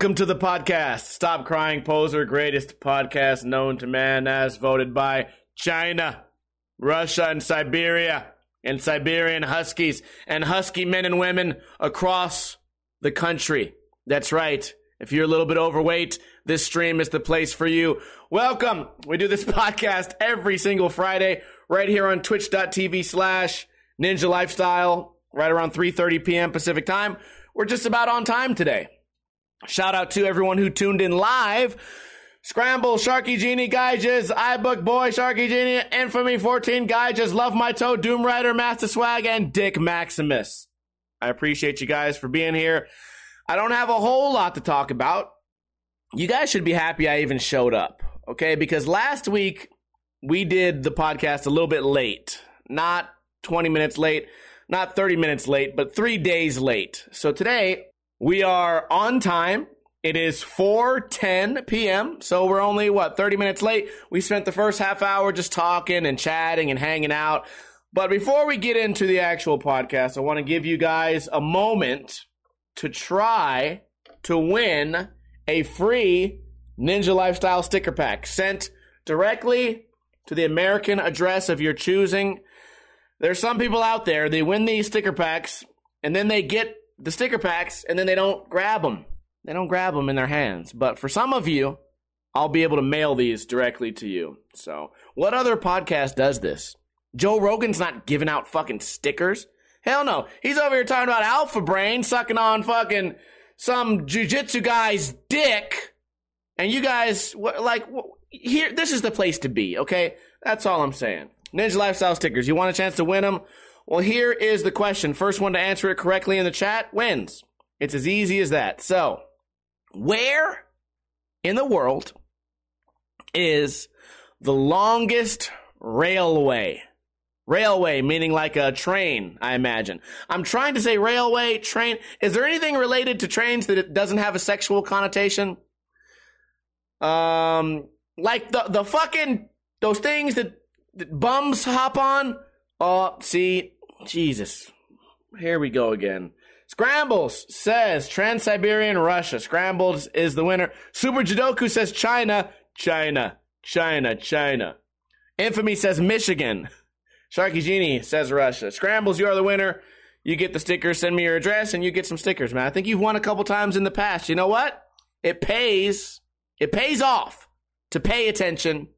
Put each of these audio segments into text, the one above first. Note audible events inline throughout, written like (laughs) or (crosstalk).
Welcome to the podcast. Stop Crying Poser, greatest podcast known to man as voted by China, Russia, and Siberia, and Siberian Huskies, and Husky men and women across the country. That's right. If you're a little bit overweight, this stream is the place for you. Welcome. We do this (laughs) podcast every single Friday right here on twitch.tv slash ninja lifestyle, right around 3.30 p.m. Pacific time. We're just about on time today. Shout out to everyone who tuned in live. Scramble, Sharky Genie, Gyges, iBook Boy, Sharky Genie, Infamy 14, Gyges, Love My Toe, Doom Rider, Master Swag, and Dick Maximus. I appreciate you guys for being here. I don't have a whole lot to talk about. You guys should be happy I even showed up, okay? Because last week we did the podcast a little bit late. Not 20 minutes late, not 30 minutes late, but three days late. So today we are on time. It is 4:10 p.m. So we're only what 30 minutes late. We spent the first half hour just talking and chatting and hanging out. But before we get into the actual podcast, I want to give you guys a moment to try to win a free Ninja Lifestyle sticker pack sent directly to the American address of your choosing. There's some people out there, they win these sticker packs and then they get the sticker packs and then they don't grab them. They don't grab them in their hands. But for some of you, I'll be able to mail these directly to you. So, what other podcast does this? Joe Rogan's not giving out fucking stickers. Hell no. He's over here talking about Alpha Brain sucking on fucking some jujitsu guy's dick. And you guys, like, here, this is the place to be, okay? That's all I'm saying. Ninja Lifestyle stickers. You want a chance to win them? Well, here is the question. First one to answer it correctly in the chat wins. It's as easy as that. So, where in the world is the longest railway? Railway, meaning like a train, I imagine. I'm trying to say railway, train. Is there anything related to trains that it doesn't have a sexual connotation? Um, like the, the fucking, those things that, that bums hop on? Oh, see, Jesus. Here we go again. Scrambles says Trans Siberian Russia. Scrambles is the winner. Super Jidoku says China, China, China, China. Infamy says Michigan. Sharky Genie says Russia. Scrambles, you are the winner. You get the stickers. Send me your address, and you get some stickers, man. I think you've won a couple times in the past. You know what? It pays. It pays off to pay attention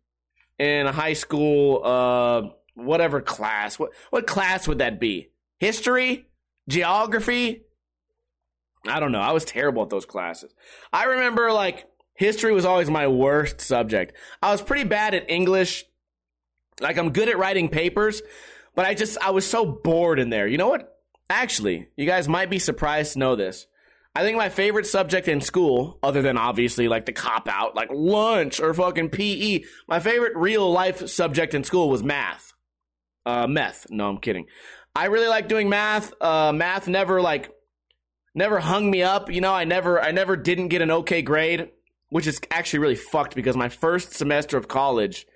in a high school, uh, whatever class. What what class would that be? History, geography. I don't know. I was terrible at those classes. I remember like history was always my worst subject. I was pretty bad at English like I'm good at writing papers, but I just I was so bored in there. You know what? Actually, you guys might be surprised to know this. I think my favorite subject in school, other than obviously like the cop out, like lunch or fucking PE, my favorite real life subject in school was math. Uh, meth. No, I'm kidding. I really like doing math. Uh, math never like, never hung me up. You know, I never, I never didn't get an okay grade, which is actually really fucked because my first semester of college,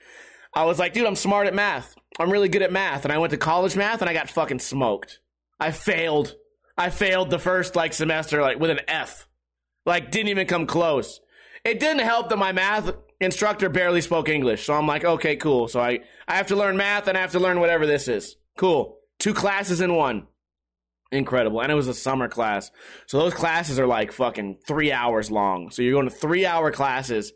I was like, dude, I'm smart at math. I'm really good at math. And I went to college math and I got fucking smoked. I failed. I failed the first like semester like with an F. Like didn't even come close. It didn't help that my math instructor barely spoke English. So I'm like, okay, cool. So I, I have to learn math and I have to learn whatever this is. Cool. Two classes in one. Incredible. And it was a summer class. So those classes are like fucking three hours long. So you're going to three hour classes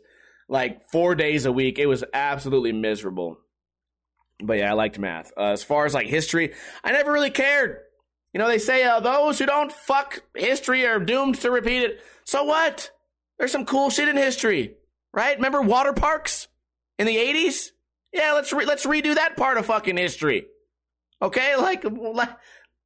like four days a week. It was absolutely miserable. But yeah, I liked math. Uh, as far as like history, I never really cared. You know, they say uh, those who don't fuck history are doomed to repeat it. So what? There's some cool shit in history, right? Remember water parks in the 80s? Yeah, let's re- let's redo that part of fucking history. Okay, like, (laughs) like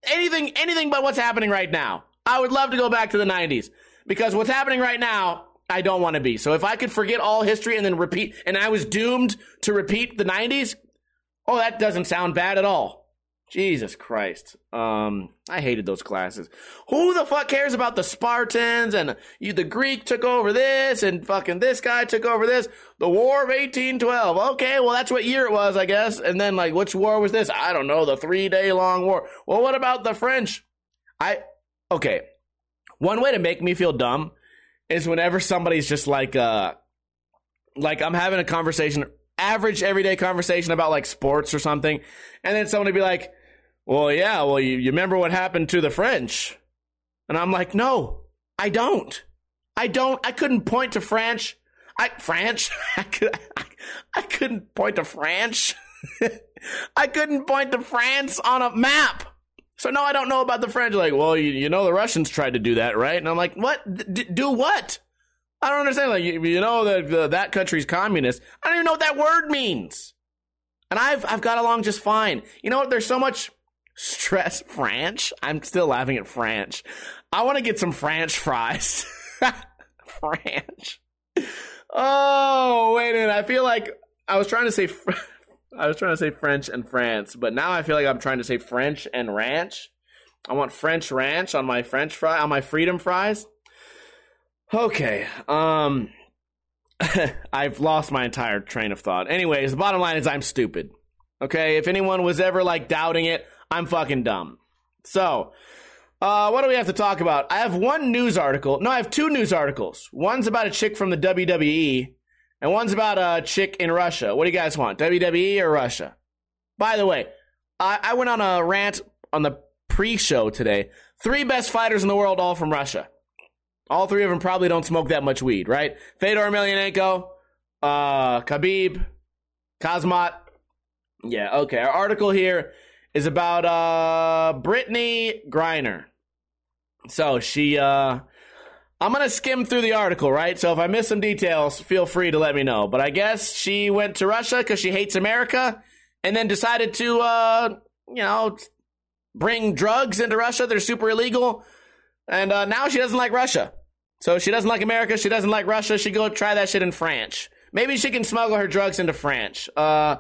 anything anything but what's happening right now. I would love to go back to the 90s because what's happening right now I don't want to be. So if I could forget all history and then repeat, and I was doomed to repeat the 90s, oh, that doesn't sound bad at all. Jesus Christ. Um, I hated those classes. Who the fuck cares about the Spartans and you, the Greek took over this and fucking this guy took over this? The War of 1812. Okay, well, that's what year it was, I guess. And then, like, which war was this? I don't know. The three day long war. Well, what about the French? I, okay. One way to make me feel dumb is whenever somebody's just like, uh, like I'm having a conversation, average everyday conversation about like sports or something, and then somebody be like, "Well, yeah, well, you, you remember what happened to the French?" And I'm like, "No, I don't. I don't. I couldn't point to French. I French. (laughs) I could. I, I couldn't point to France. (laughs) I couldn't point to France on a map." So no, I don't know about the French. Like, well, you, you know the Russians tried to do that, right? And I'm like, what? D- do what? I don't understand. Like, you, you know that that country's communist. I don't even know what that word means. And I've I've got along just fine. You know what? There's so much stress. French. I'm still laughing at French. I want to get some French fries. (laughs) French. Oh wait a minute. I feel like I was trying to say. (laughs) I was trying to say French and France, but now I feel like I'm trying to say French and ranch. I want French ranch on my French fry on my freedom fries. Okay. Um (laughs) I've lost my entire train of thought. Anyways, the bottom line is I'm stupid. Okay? If anyone was ever like doubting it, I'm fucking dumb. So, uh, what do we have to talk about? I have one news article. No, I have two news articles. One's about a chick from the WWE, and one's about a chick in Russia. What do you guys want, WWE or Russia? By the way, I, I went on a rant on the pre-show today. Three best fighters in the world, all from Russia. All three of them probably don't smoke that much weed, right? Fedor Emelianenko, uh, Khabib, Khamzat. Yeah, okay. Our article here is about uh Brittney Griner. So she uh I'm gonna skim through the article, right? So if I miss some details, feel free to let me know. But I guess she went to Russia because she hates America, and then decided to uh you know bring drugs into Russia. They're super illegal. And uh, now she doesn't like Russia. So she doesn't like America. She doesn't like Russia. She go try that shit in France. Maybe she can smuggle her drugs into France. Uh,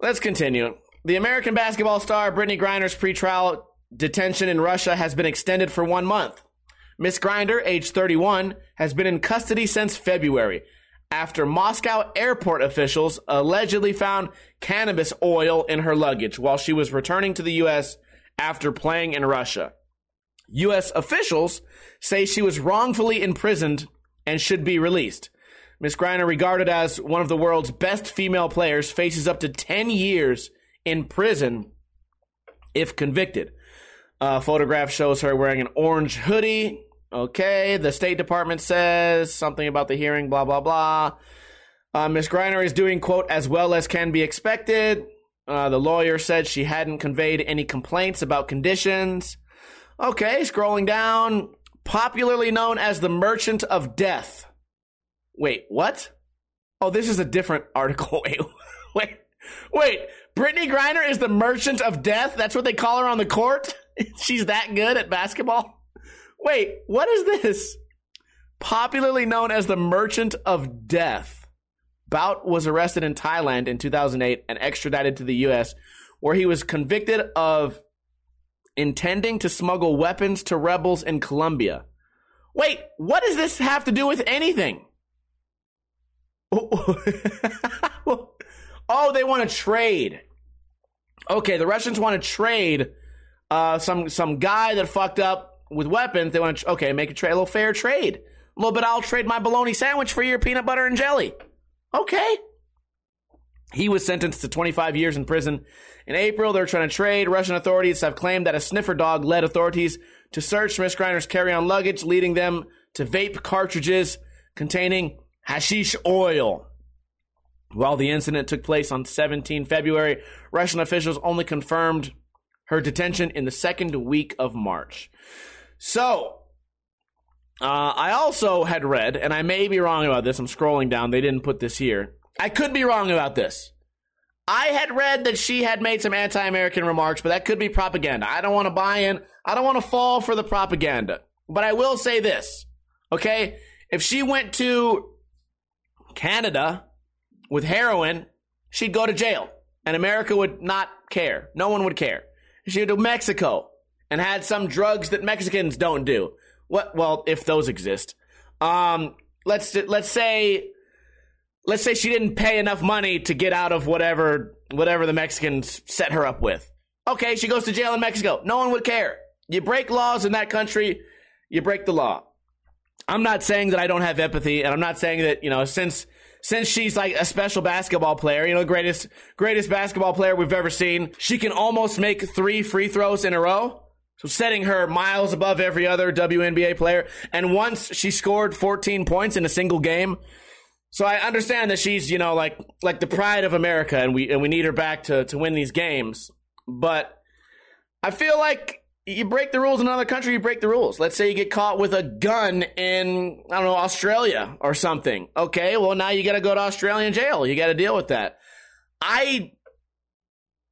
let's continue. The American basketball star Brittney Griner's pretrial detention in Russia has been extended for one month. Miss Griner, age 31, has been in custody since February after Moscow airport officials allegedly found cannabis oil in her luggage while she was returning to the U.S. after playing in Russia. U.S. officials say she was wrongfully imprisoned and should be released. Ms. Griner, regarded as one of the world's best female players, faces up to 10 years in prison if convicted. A photograph shows her wearing an orange hoodie. Okay, the State Department says something about the hearing, blah, blah, blah. Uh, Ms. Griner is doing, quote, as well as can be expected. Uh, the lawyer said she hadn't conveyed any complaints about conditions. Okay, scrolling down. Popularly known as the Merchant of Death. Wait, what? Oh, this is a different (laughs) article. Wait, wait, wait. Brittney Griner is the Merchant of Death? That's what they call her on the court? (laughs) She's that good at basketball? Wait, what is this? Popularly known as the Merchant of Death. Bout was arrested in Thailand in 2008 and extradited to the U.S., where he was convicted of intending to smuggle weapons to rebels in Colombia. Wait, what does this have to do with anything? (laughs) oh, they want to trade. Okay, the Russians want to trade uh, some some guy that fucked up with weapons. They want to okay make a trade, a little fair trade. A little bit. I'll trade my bologna sandwich for your peanut butter and jelly. Okay. He was sentenced to 25 years in prison. In April, they're trying to trade. Russian authorities have claimed that a sniffer dog led authorities to search Miss Griner's carry-on luggage, leading them to vape cartridges containing hashish oil. While the incident took place on 17 February, Russian officials only confirmed her detention in the second week of March. So, uh, I also had read, and I may be wrong about this. I'm scrolling down. They didn't put this here. I could be wrong about this. I had read that she had made some anti American remarks, but that could be propaganda. I don't want to buy in. I don't want to fall for the propaganda. But I will say this, okay? If she went to Canada with heroin, she'd go to jail, and America would not care. No one would care. She would go to Mexico and had some drugs that Mexicans don't do. What? Well, if those exist. Um, let's let's say let's say she didn't pay enough money to get out of whatever whatever the Mexicans set her up with. Okay, she goes to jail in Mexico. No one would care. You break laws in that country, you break the law. I'm not saying that I don't have empathy, and I'm not saying that you know since since she's like a special basketball player, you know, greatest greatest basketball player we've ever seen, she can almost make three free throws in a row. So setting her miles above every other WNBA player. And once she scored 14 points in a single game. So I understand that she's, you know, like like the pride of America and we and we need her back to to win these games. But I feel like you break the rules in another country, you break the rules. Let's say you get caught with a gun in, I don't know, Australia or something. Okay, well, now you got to go to Australian jail. You got to deal with that. I,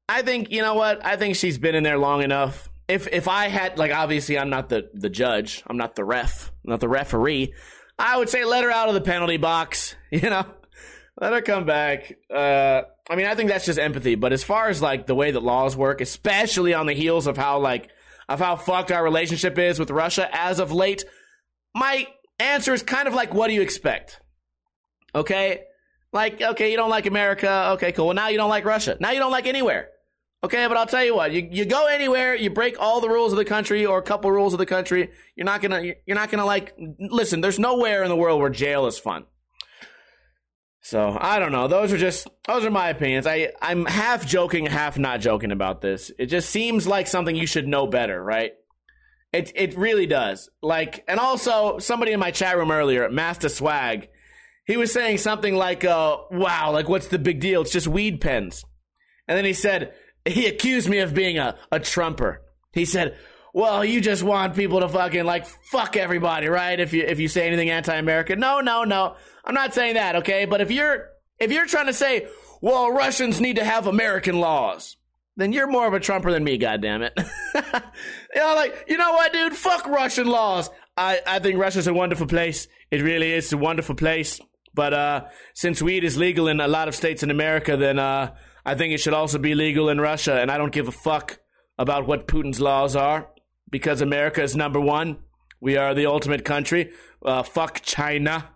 I think, you know what? I think she's been in there long enough. If, if I had, like, obviously I'm not the, the judge, I'm not the ref, I'm not the referee. I would say let her out of the penalty box, (laughs) you know? Let her come back. Uh, I mean, I think that's just empathy. But as far as like the way that laws work, especially on the heels of how like of how fucked our relationship is with Russia as of late, my answer is kind of like, what do you expect? Okay? Like, okay, you don't like America. Okay, cool. Well, now you don't like Russia. Now you don't like anywhere. Okay, but I'll tell you what, you, you go anywhere, you break all the rules of the country or a couple rules of the country, you're not gonna, you're not gonna like, listen, there's nowhere in the world where jail is fun. So I don't know. Those are just those are my opinions. I I'm half joking, half not joking about this. It just seems like something you should know better, right? It it really does. Like, and also somebody in my chat room earlier, Master Swag, he was saying something like, uh, "Wow, like what's the big deal? It's just weed pens." And then he said he accused me of being a a trumper. He said, "Well, you just want people to fucking like fuck everybody, right? If you if you say anything anti-American." No, no, no. I'm not saying that, okay? But if you're if you're trying to say, well, Russians need to have American laws, then you're more of a Trumper than me, goddammit. (laughs) you know, like, you know what, dude? Fuck Russian laws. I, I think Russia's a wonderful place. It really is a wonderful place. But uh, since weed is legal in a lot of states in America, then uh, I think it should also be legal in Russia. And I don't give a fuck about what Putin's laws are because America is number one. We are the ultimate country. Uh, fuck China.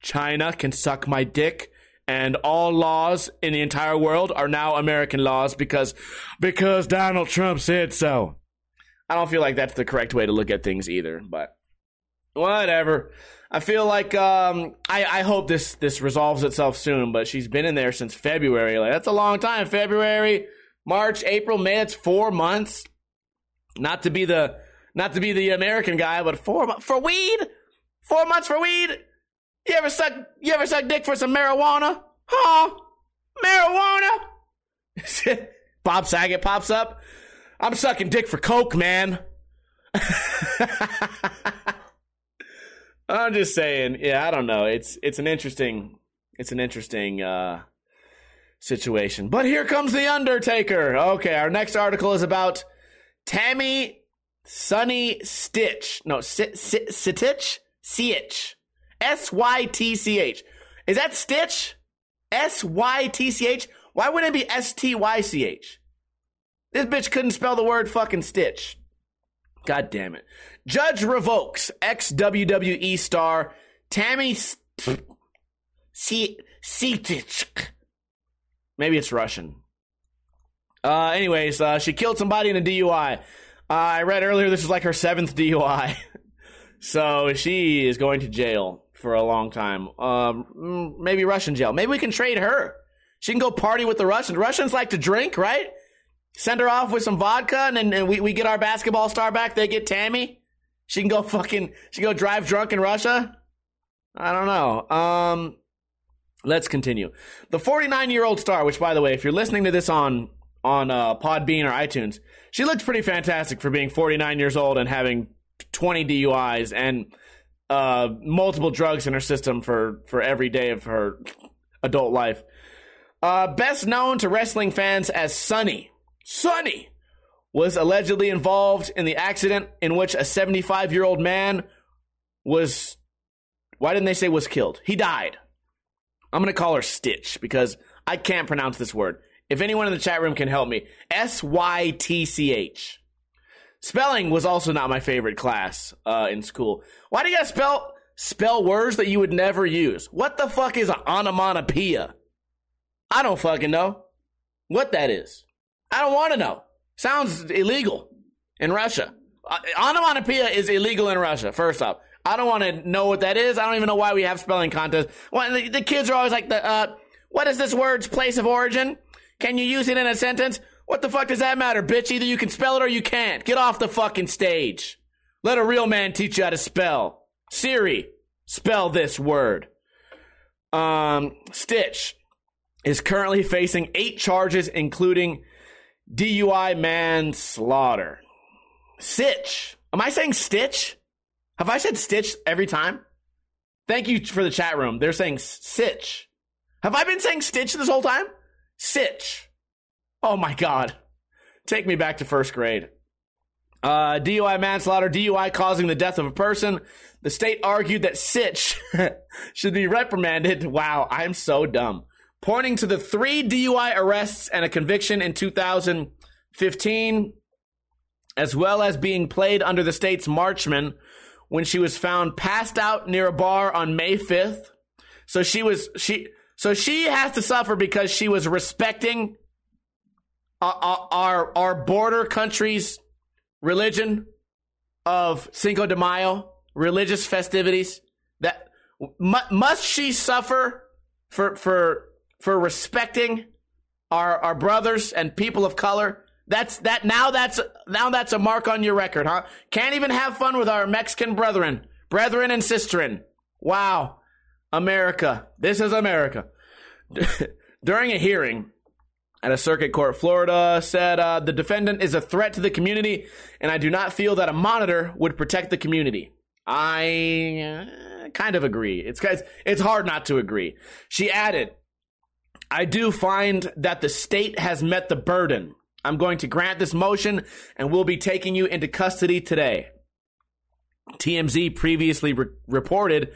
China can suck my dick and all laws in the entire world are now American laws because because Donald Trump said so. I don't feel like that's the correct way to look at things either, but whatever. I feel like um, I, I hope this this resolves itself soon, but she's been in there since February. Like that's a long time. February, March, April, May. It's four months. Not to be the not to be the American guy, but four for weed. Four months for weed. You ever suck you ever suck dick for some marijuana? Huh? Marijuana? (laughs) Bob Saget pops up. I'm sucking dick for coke, man. (laughs) I'm just saying, yeah, I don't know. It's it's an interesting it's an interesting uh situation. But here comes the Undertaker. Okay, our next article is about Tammy Sunny Stitch. No, Sitich? Siich. S Y T C H. Is that Stitch? S Y T C H? Why wouldn't it be S T Y C H? This bitch couldn't spell the word fucking Stitch. God damn it. Judge revokes ex WWE star Tammy Sitich. Maybe it's Russian. Uh, anyways, uh, she killed somebody in a DUI. Uh, I read earlier this is like her seventh (laughs) DUI. so she is going to jail for a long time. Um, mm, maybe Russian jail. Maybe we can trade her. She can go party with the Russians. Russians like to drink, right? Send her off with some vodka, and then and we, we get our basketball star back. They get Tammy. She can go fucking. She can go drive drunk in Russia. I don't know. Um, let's continue. The 49 year old star, which by the way, if you're listening to this on on uh, Podbean or iTunes, she looks pretty fantastic for being 49 years old and having 20 DUIs and uh, multiple drugs in her system for for every day of her adult life. Uh, best known to wrestling fans as Sunny. Sunny was allegedly involved in the accident in which a 75 year old man was. Why didn't they say was killed? He died. I'm going to call her Stitch because I can't pronounce this word. If anyone in the chat room can help me, S Y T C H. Spelling was also not my favorite class uh, in school. Why do you gotta spell spell words that you would never use? What the fuck is an onomatopoeia? I don't fucking know what that is. I don't want to know. Sounds illegal in Russia. uh, onomatopoeia is illegal in Russia. First off, I don't want to know what that is. I don't even know why we have spelling contests. Well, the, the kids are always like, the, uh, what is this word's place of origin? Can you use it in a sentence? What the fuck does that matter, bitch? Either you can spell it or you can't. Get off the fucking stage. Let a real man teach you how to spell. Siri, spell this word. Um, Stitch is currently facing eight charges, including DUI manslaughter. Sitch. Am I saying Stitch? Have I said Stitch every time? Thank you for the chat room. They're saying Sitch. Have I been saying Stitch this whole time? Sytch. Oh my God. Take me back to first grade. Uh, DUI manslaughter, DUI causing the death of a person. The state argued that Sitch (laughs) should be reprimanded. Wow, I'm so dumb. Pointing to the three DUI arrests and a conviction in 2015, as well as being played under the state's marchman when she was found passed out near a bar on May 5th. So she was, she, so she has to suffer because she was respecting our, our, our border country's religion of Cinco de Mayo, religious festivities. That must she suffer for for for respecting our our brothers and people of color? That's that now that's now that's a mark on your record, huh? Can't even have fun with our Mexican brethren, brethren and sisterin. Wow. America. This is America. (laughs) During a hearing, at a circuit court, Florida said uh, the defendant is a threat to the community, and I do not feel that a monitor would protect the community. I uh, kind of agree. It's it's hard not to agree. She added, "I do find that the state has met the burden. I'm going to grant this motion, and we'll be taking you into custody today." TMZ previously re- reported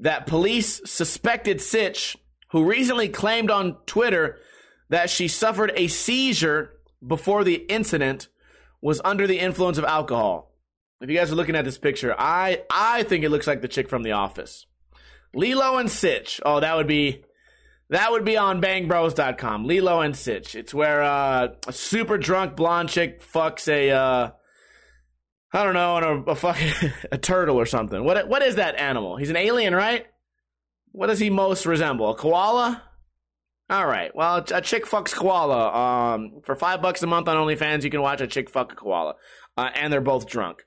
that police suspected Sytch, who recently claimed on Twitter that she suffered a seizure before the incident was under the influence of alcohol. If you guys are looking at this picture, I I think it looks like the chick from The Office. Lilo and Sitch. Oh, that would be that would be on bangbros.com. Lilo and Sitch. It's where uh, a super drunk blonde chick fucks a uh, I don't know, a, a fucking (laughs) a turtle or something. What what is that animal? He's an alien, right? What does he most resemble? A koala? All right. Well, a chick fucks koala. Um, for five bucks a month on OnlyFans, you can watch a chick fuck a koala, uh, and they're both drunk.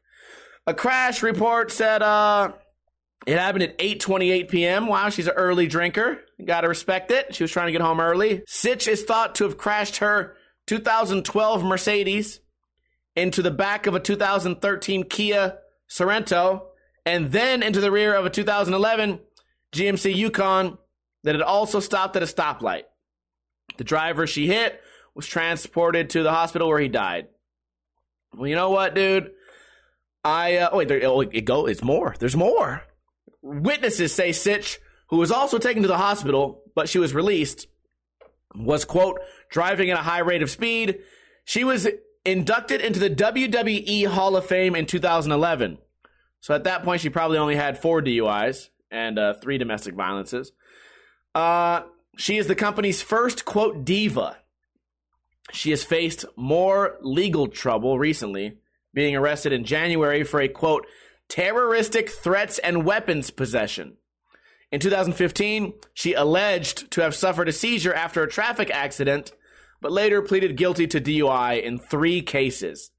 A crash report said uh, it happened at 8:28 p.m. Wow, she's an early drinker. Got to respect it. She was trying to get home early. Sytch is thought to have crashed her 2012 Mercedes into the back of a 2013 Kia Sorento, and then into the rear of a 2011 GMC Yukon that had also stopped at a stoplight. The driver she hit was transported to the hospital where he died. Well, you know what, dude? I uh, oh wait, there, oh, it go. It's more. There's more. Witnesses say Sytch, who was also taken to the hospital, but she was released, was quote driving at a high rate of speed. She was inducted into the WWE Hall of Fame in 2011. So at that point, she probably only had four DUIs and uh, three domestic violences. Uh, she is the company's first, quote, diva. She has faced more legal trouble recently, being arrested in January for a, quote, terroristic threats and weapons possession. In 2015, she alleged to have suffered a seizure after a traffic accident, but later pleaded guilty to DUI in three cases.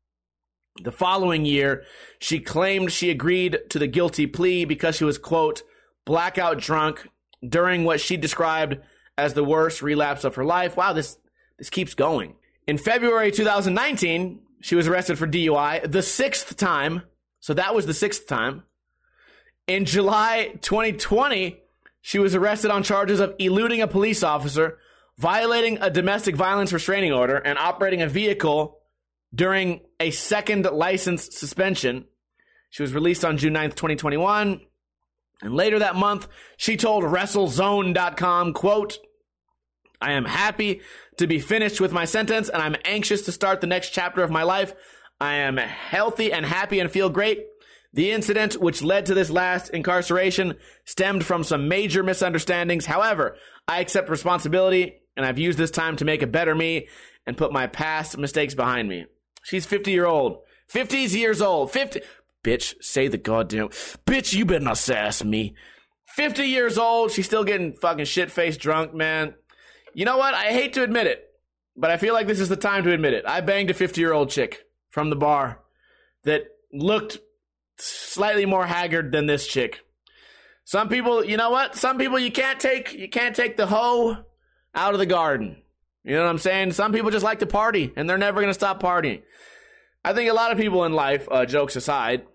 The following year, she claimed she agreed to the guilty plea because she was, quote, blackout drunk during what she described as the worst relapse of her life. Wow, this this keeps going. In February 2019, she was arrested for DUI the sixth time. So that was the sixth time. In July 2020, she was arrested on charges of eluding a police officer, violating a domestic violence restraining order, and operating a vehicle during a second license suspension. She was released on June 9th, 2021. And later that month, she told WrestleZone.com, quote, I am happy to be finished with my sentence and I'm anxious to start the next chapter of my life. I am healthy and happy and feel great. The incident which led to this last incarceration stemmed from some major misunderstandings. However, I accept responsibility and I've used this time to make a better me and put my past mistakes behind me. She's 50 year old, 50s years old. 50. Bitch, say the goddamn. Bitch, you better not sass me. 50 years old. She's still getting fucking shit faced drunk, man. You know what? I hate to admit it, but I feel like this is the time to admit it. I banged a 50 year old chick from the bar that looked slightly more haggard than this chick. Some people, you know what? Some people you can't take you can't take the hoe out of the garden. You know what I'm saying? Some people just like to party and they're never going to stop partying. I think a lot of people in life, uh, jokes aside,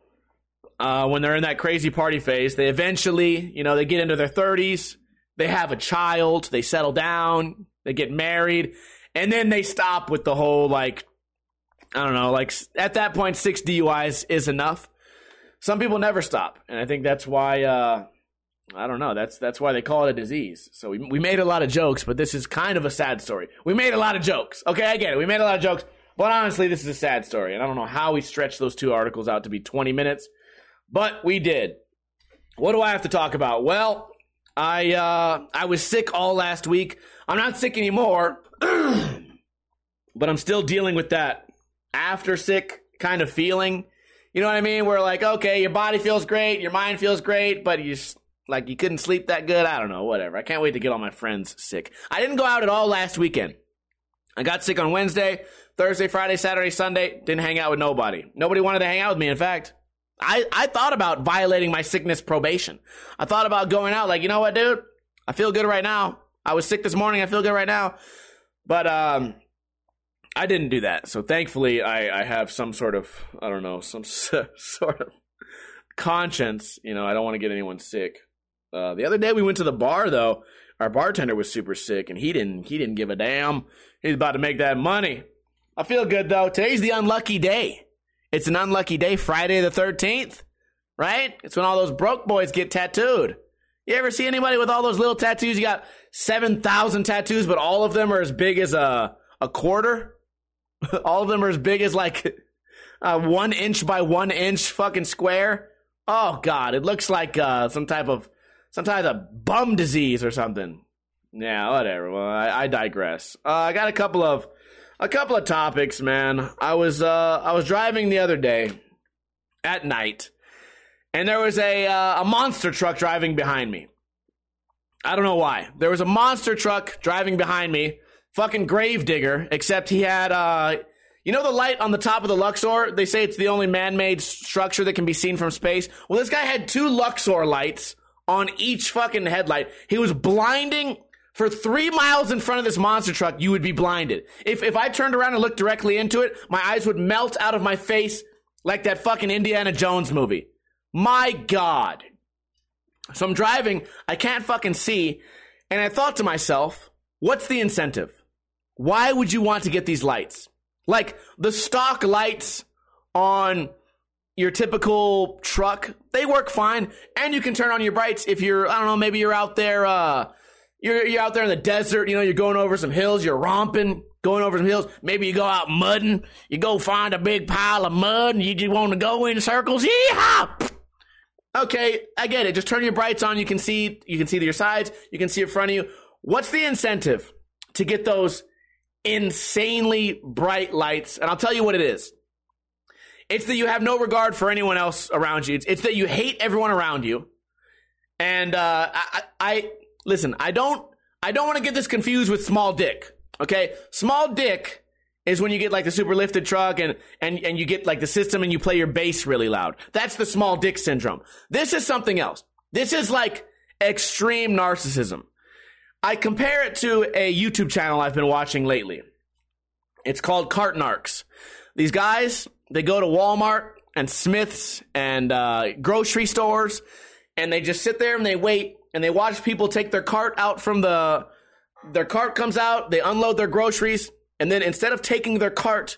uh, when they're in that crazy party phase, they eventually, you know, they get into their 30s, they have a child, they settle down, they get married, and then they stop with the whole like, I don't know, like at that point, six DUIs is enough. Some people never stop, and I think that's why. Uh, I don't know. That's that's why they call it a disease. So we we made a lot of jokes, but this is kind of a sad story. We made a lot of jokes. Okay, I get it. We made a lot of jokes, but honestly, this is a sad story, and I don't know how we stretched those two articles out to be 20 minutes, but we did. What do I have to talk about? Well, I uh, I was sick all last week. I'm not sick anymore, (clears throat) but I'm still dealing with that after sick kind of feeling. You know what I mean? Where like, okay, your body feels great, your mind feels great, but you like you couldn't sleep that good. I don't know, whatever. I can't wait to get all my friends sick. I didn't go out at all last weekend. I got sick on Wednesday, Thursday, Friday, Saturday, Sunday. Didn't hang out with nobody. Nobody wanted to hang out with me. In fact, I, I thought about violating my sickness probation. I thought about going out like, you know what, dude? I feel good right now. I was sick this morning. I feel good right now. But um, I didn't do that. So thankfully, I, I have some sort of, I don't know, some (laughs) sort of conscience. You know, I don't want to get anyone sick. Uh, the other day we went to the bar though. Our bartender was super sick, and he didn't he didn't give a damn. He's about to make that money. I feel good though. Today's the unlucky day. It's an unlucky day, Friday the thirteenth, right? It's when all those broke boys get tattooed. You ever see anybody with all those little tattoos? You got seven thousand tattoos, but all of them are as big as a a quarter. (laughs) all of them are as big as like a one inch by one inch fucking square. Oh god, it looks like uh, some type of some type of bum disease or something. Yeah, whatever. Well, I, I digress. Uh, I got a couple of a couple of topics, man. I was uh, I was driving the other day at night, and there was a uh, a monster truck driving behind me. I don't know why. There was a monster truck driving behind me, fucking gravedigger. Except he had uh, you know the light on the top of the Luxor? They say it's the only man-made structure that can be seen from space. Well, this guy had two Luxor lights on each fucking headlight. He was blinding for three miles in front of this monster truck. You would be blinded. If, if I turned around and looked directly into it, my eyes would melt out of my face like that fucking Indiana Jones movie. My God. So I'm driving. I can't fucking see. And I thought to myself, what's the incentive? Why would you want to get these lights? Like the stock lights on your typical truck, they work fine. And you can turn on your brights if you're, I don't know, maybe you're out there, uh, you're, you're out there in the desert, you know, you're going over some hills, you're romping, going over some hills. Maybe you go out mudding, you go find a big pile of mud and you just want to go in circles. Yeehaw! Okay, I get it. Just turn your brights on. You can see, you can see your sides. You can see in front of you. What's the incentive to get those insanely bright lights? And I'll tell you what it is. It's that you have no regard for anyone else around you. It's, it's that you hate everyone around you. And uh, I, I listen. I don't. I don't want to get this confused with small dick. Okay, small dick is when you get like the super lifted truck and and and you get like the system and you play your bass really loud. That's the small dick syndrome. This is something else. This is like extreme narcissism. I compare it to a YouTube channel I've been watching lately. It's called Cart Narcs. These guys, they go to Walmart and Smith's and uh, grocery stores, and they just sit there and they wait and they watch people take their cart out from the. Their cart comes out, they unload their groceries, and then instead of taking their cart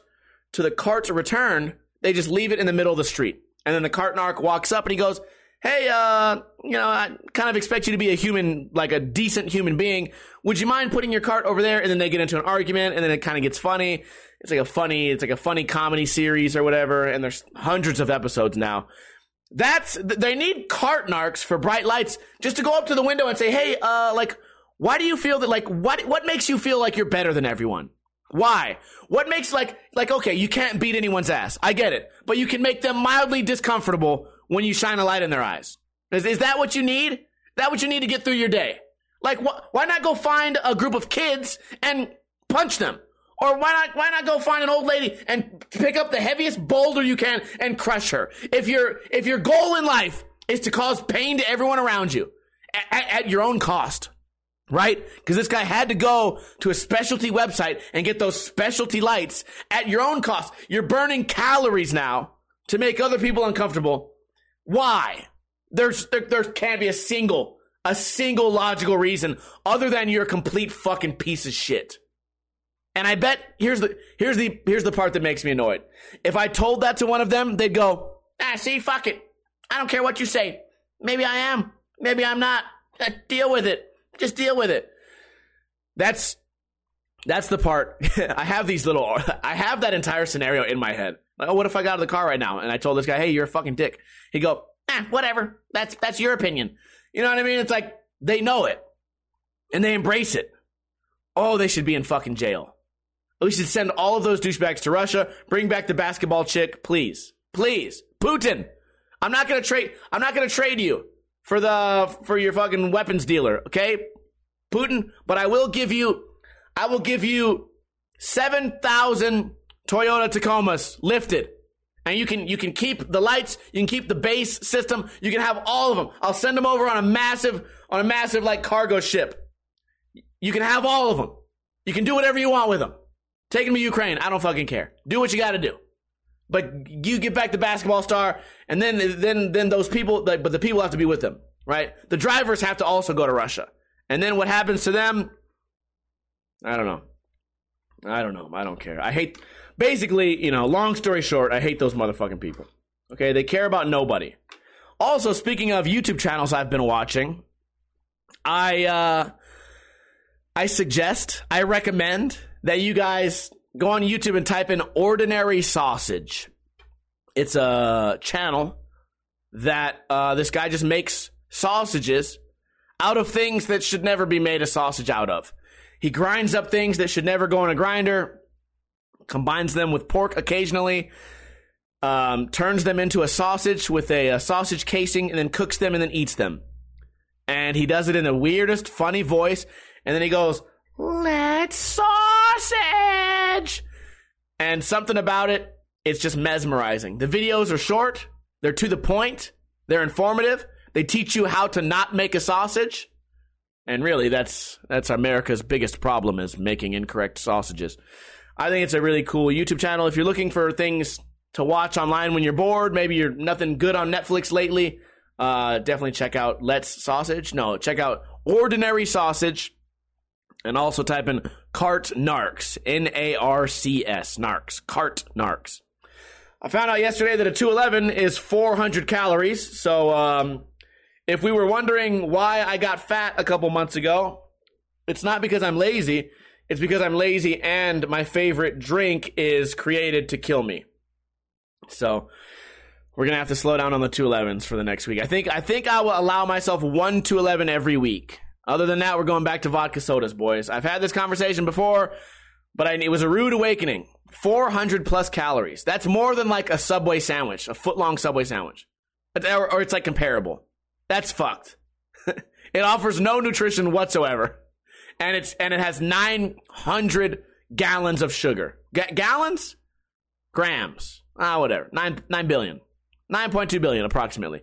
to the cart to return, they just leave it in the middle of the street. And then the cart narc walks up and he goes, Hey, uh, you know, I kind of expect you to be a human, like a decent human being. Would you mind putting your cart over there? And then they get into an argument and then it kind of gets funny it's like a funny it's like a funny comedy series or whatever and there's hundreds of episodes now that's they need cart narcs for bright lights just to go up to the window and say hey uh like why do you feel that like what what makes you feel like you're better than everyone Why? What makes like like okay, you can't beat anyone's ass. I get it. But you can make them mildly discomfortable when you shine a light in their eyes. Is, is that what you need? That what you need to get through your day? Like wh- why not go find a group of kids and punch them? Or why not why not go find an old lady and pick up the heaviest boulder you can and crush her? If your if your goal in life is to cause pain to everyone around you at, at your own cost, right? Because this guy had to go to a specialty website and get those specialty lights at your own cost. You're burning calories now to make other people uncomfortable. Why? There's there, there can't be a single a single logical reason other than you're a complete fucking piece of shit. And I bet here's the here's the here's the part that makes me annoyed. If I told that to one of them, they'd go, "Ah, see, fuck it. I don't care what you say. Maybe I am. Maybe I'm not. Deal with it." Just deal with it. That's that's the part. (laughs) I have these little. (laughs) I have that entire scenario in my head. Like, oh, what if I got out of the car right now and I told this guy, "Hey, you're a fucking dick." He go, "Ah, whatever. That's that's your opinion." You know what I mean? It's like they know it and they embrace it. Oh, they should be in fucking jail. We should send all of those douchebags to Russia. Bring back the basketball chick, please, please, Putin. I'm not gonna trade. I'm not gonna trade you for the for your fucking weapons dealer, okay? Putin, but I will give you I will give you 7,000 Toyota Tacomas lifted. And you can you can keep the lights, you can keep the bass system, you can have all of them. I'll send them over on a massive on a massive like cargo ship. You can have all of them. You can do whatever you want with them. Take them to Ukraine. I don't fucking care. Do what you got to do. But you get back the basketball star, and then then then those people, like, but the people have to be with them, right? The drivers have to also go to Russia, and then what happens to them? I don't know. I don't know. I don't care. I hate. Basically, you know, long story short, I hate those motherfucking people. Okay, they care about nobody. Also, speaking of YouTube channels I've been watching, I uh I suggest, I recommend that you guys go on YouTube and type in ordinary sausage. It's a channel that uh, this guy just makes sausages out of things that should never be made a sausage out of. He grinds up things that should never go in a grinder, combines them with pork occasionally, um, turns them into a sausage with a, a sausage casing, and then cooks them and then eats them. And he does it in the weirdest, funny voice. And then he goes, Let's sausage! And something about it, it's just mesmerizing. The videos are short, they're to the point, they're informative, they teach you how to not make a sausage. And really, that's that's America's biggest problem is making incorrect sausages. I think it's a really cool YouTube channel. If you're looking for things to watch online when you're bored, maybe you're nothing good on Netflix lately, uh, definitely check out Let's Sausage. No, check out Ordinary Sausage. And also type in Cart Narcs. N A R C S. Narcs. Cart Narcs. I found out yesterday that a 211 is 400 calories. So, um, if we were wondering why I got fat a couple months ago, it's not because I'm lazy. It's because I'm lazy and my favorite drink is created to kill me. So, we're gonna have to slow down on the 211s for the next week. I think I think I will allow myself one 211 every week. Other than that, we're going back to vodka sodas, boys. I've had this conversation before, but I, it was a rude awakening. 400 plus calories. That's more than like a Subway sandwich, a foot long Subway sandwich. Or, or it's like comparable. That's fucked. (laughs) it offers no nutrition whatsoever. And it's and it has 900 gallons of sugar. Ga- gallons? Grams. Ah, whatever. 9 9 billion. 9.2 billion approximately.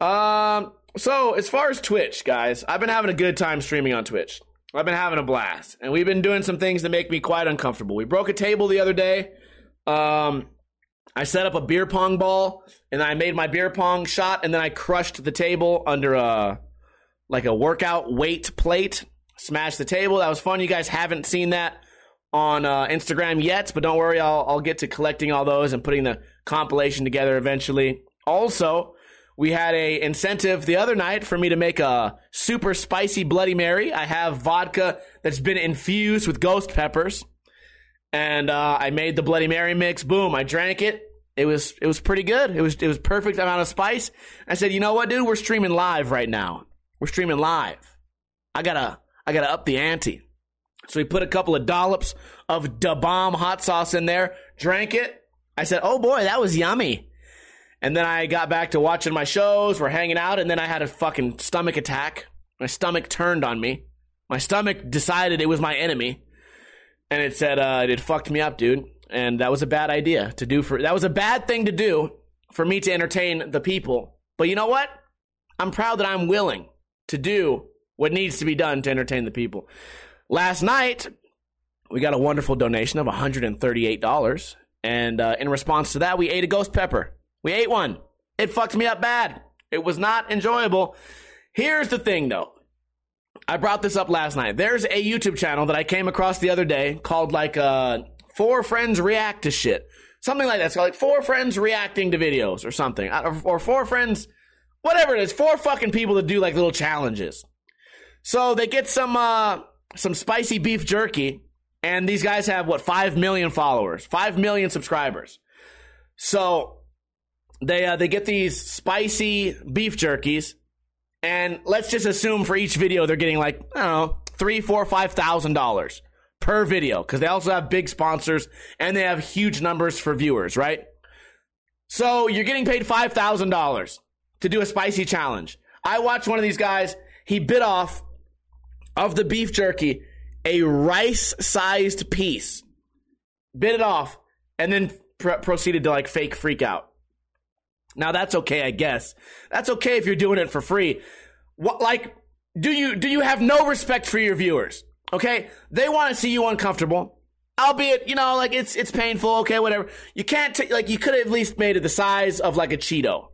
Um so, as far as Twitch, guys, I've been having a good time streaming on Twitch. I've been having a blast, and we've been doing some things that make me quite uncomfortable. We broke a table the other day. Um, I set up a beer pong ball, and I made my beer pong shot, and then I crushed the table under a like a workout weight plate. Smashed the table. That was fun. You guys haven't seen that on uh, Instagram yet, but don't worry. I'll I'll get to collecting all those and putting the compilation together eventually. Also, we had a incentive the other night for me to make a super spicy Bloody Mary. I have vodka that's been infused with ghost peppers, and uh, I made the Bloody Mary mix. Boom! I drank it. It was it was pretty good. It was it was perfect amount of spice. I said, you know what, dude? We're streaming live right now. We're streaming live. I gotta I gotta up the ante. So he put a couple of dollops of Da Bomb hot sauce in there, drank it. I said, oh boy, that was yummy. And then I got back to watching my shows, we're hanging out, and then I had a fucking stomach attack. My stomach turned on me. My stomach decided it was my enemy. And it said, uh, it fucked me up, dude. And that was a bad idea to do for, that was a bad thing to do for me to entertain the people. But you know what? I'm proud that I'm willing to do what needs to be done to entertain the people. Last night, we got a wonderful donation of $138. And uh, in response to that, we ate a ghost pepper. We ate one. It fucked me up bad. It was not enjoyable. Here's the thing though. I brought this up last night. There's a YouTube channel that I came across the other day called like uh, Four Friends React to Shit. Something like that. It's called like Four Friends Reacting to Videos or something. Or, Four Friends, whatever it is. Four fucking people that do like little challenges. So they get some uh, some spicy beef jerky, and these guys have what five million followers, five million subscribers. So they uh, they get these spicy beef jerkies, and let's just assume for each video they're getting like I don't know three, four, five thousand dollars per video because they also have big sponsors and they have huge numbers for viewers, right? So you're getting paid five thousand dollars to do a spicy challenge. I watched one of these guys. He bit off of the beef jerky a rice-sized piece, bit it off, and then pr- proceeded to like fake freak out. Now that's okay, I guess. That's okay if you're doing it for free. What like do you do you have no respect for your viewers? Okay? They want to see you uncomfortable. Albeit, you know, like it's it's painful, okay, whatever. You can't t- like you could have at least made it the size of like a Cheeto.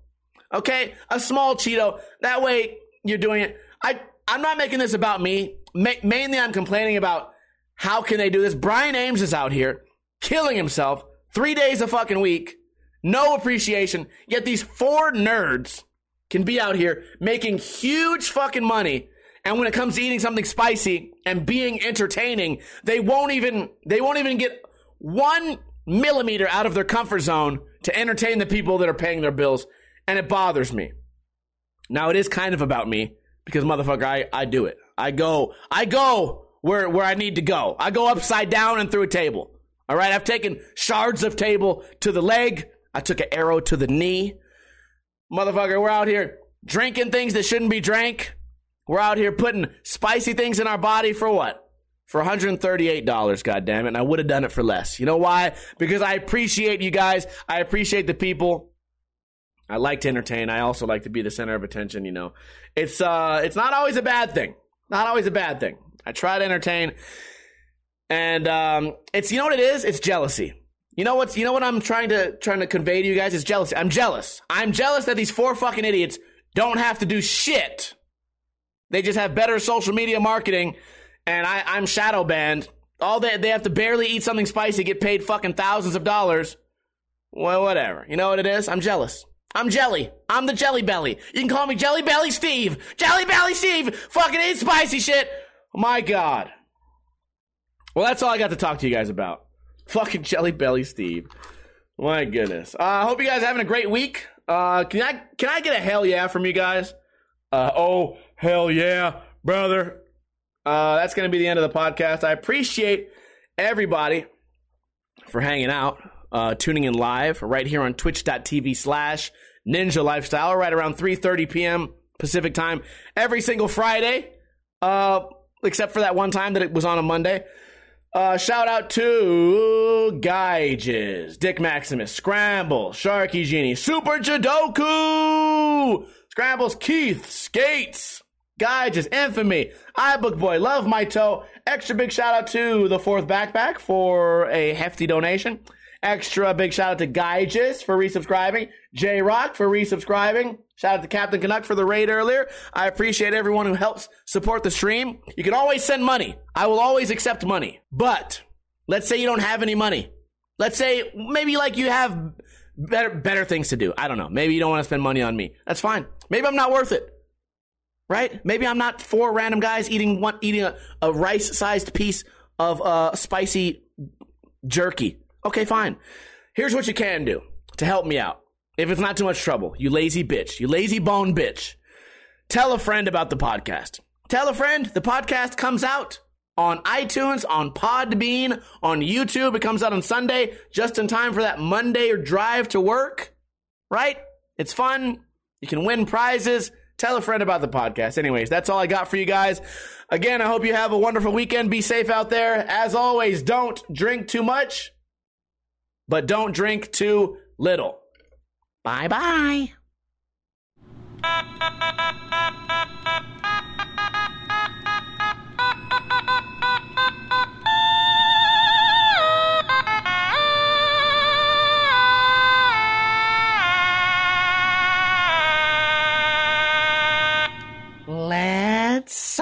Okay? A small Cheeto. That way you're doing it. I I'm not making this about me. Ma- mainly I'm complaining about how can they do this? Brian Ames is out here killing himself 3 days a fucking week no appreciation. Yet these four nerds can be out here making huge fucking money. And when it comes to eating something spicy and being entertaining, they won't even, they won't even get one millimeter out of their comfort zone to entertain the people that are paying their bills. And it bothers me. Now it is kind of about me because motherfucker, I, I do it. I go, I go where, where I need to go. I go upside down and through a table. All right. I've taken shards of table to the leg. I took an arrow to the knee. Motherfucker, we're out here drinking things that shouldn't be drank. We're out here putting spicy things in our body for what? For $138, God damn it. And I would have done it for less. You know why? Because I appreciate you guys. I appreciate the people. I like to entertain. I also like to be the center of attention, you know. It's uh it's not always a bad thing. Not always a bad thing. I try to entertain. And um it's you know what it is? It's jealousy. You know what's you know what I'm trying to trying to convey to you guys is jealousy. I'm jealous. I'm jealous that these four fucking idiots don't have to do shit. They just have better social media marketing, and I, I'm shadow banned. All they they have to barely eat something spicy, get paid fucking thousands of dollars. Well, whatever. You know what it is? I'm jealous. I'm jelly. I'm the jelly belly. You can call me Jelly Belly Steve. Jelly Belly Steve. Fucking eat spicy shit. my God. Well, that's all I got to talk to you guys about. (laughs) Fucking Jelly Belly Steve. My goodness. I uh, hope you guys are having a great week. Uh, can I can I get a hell yeah from you guys? Uh, oh hell yeah, brother. Uh, that's gonna be the end of the podcast. I appreciate everybody for hanging out, uh, tuning in live right here on Twitch.tv slash Ninja Lifestyle, right around 3:30 p.m. Pacific time every single Friday. Uh, except for that one time that it was on a Monday. Uh, shout out to Geiges, Dick Maximus, Scramble, Sharky Genie, Super Jadoku, Scrambles, Keith, Skates, Geiges, Infamy, iBook Boy, Love My Toe. Extra big shout out to the fourth backpack for a hefty donation. Extra big shout out to Geiges for resubscribing, J Rock for resubscribing. Shout out to Captain Canuck for the raid earlier. I appreciate everyone who helps support the stream. You can always send money. I will always accept money. But let's say you don't have any money. Let's say maybe like you have better better things to do. I don't know. Maybe you don't want to spend money on me. That's fine. Maybe I'm not worth it. Right? Maybe I'm not four random guys eating one eating a, a rice-sized piece of uh, spicy jerky. Okay, fine. Here's what you can do to help me out. If it's not too much trouble, you lazy bitch, you lazy bone bitch. Tell a friend about the podcast. Tell a friend the podcast comes out on iTunes, on Podbean, on YouTube. It comes out on Sunday, just in time for that Monday drive to work. Right? It's fun. You can win prizes. Tell a friend about the podcast. Anyways, that's all I got for you guys. Again, I hope you have a wonderful weekend. Be safe out there. As always, don't drink too much, but don't drink too little. Bye bye. Let's.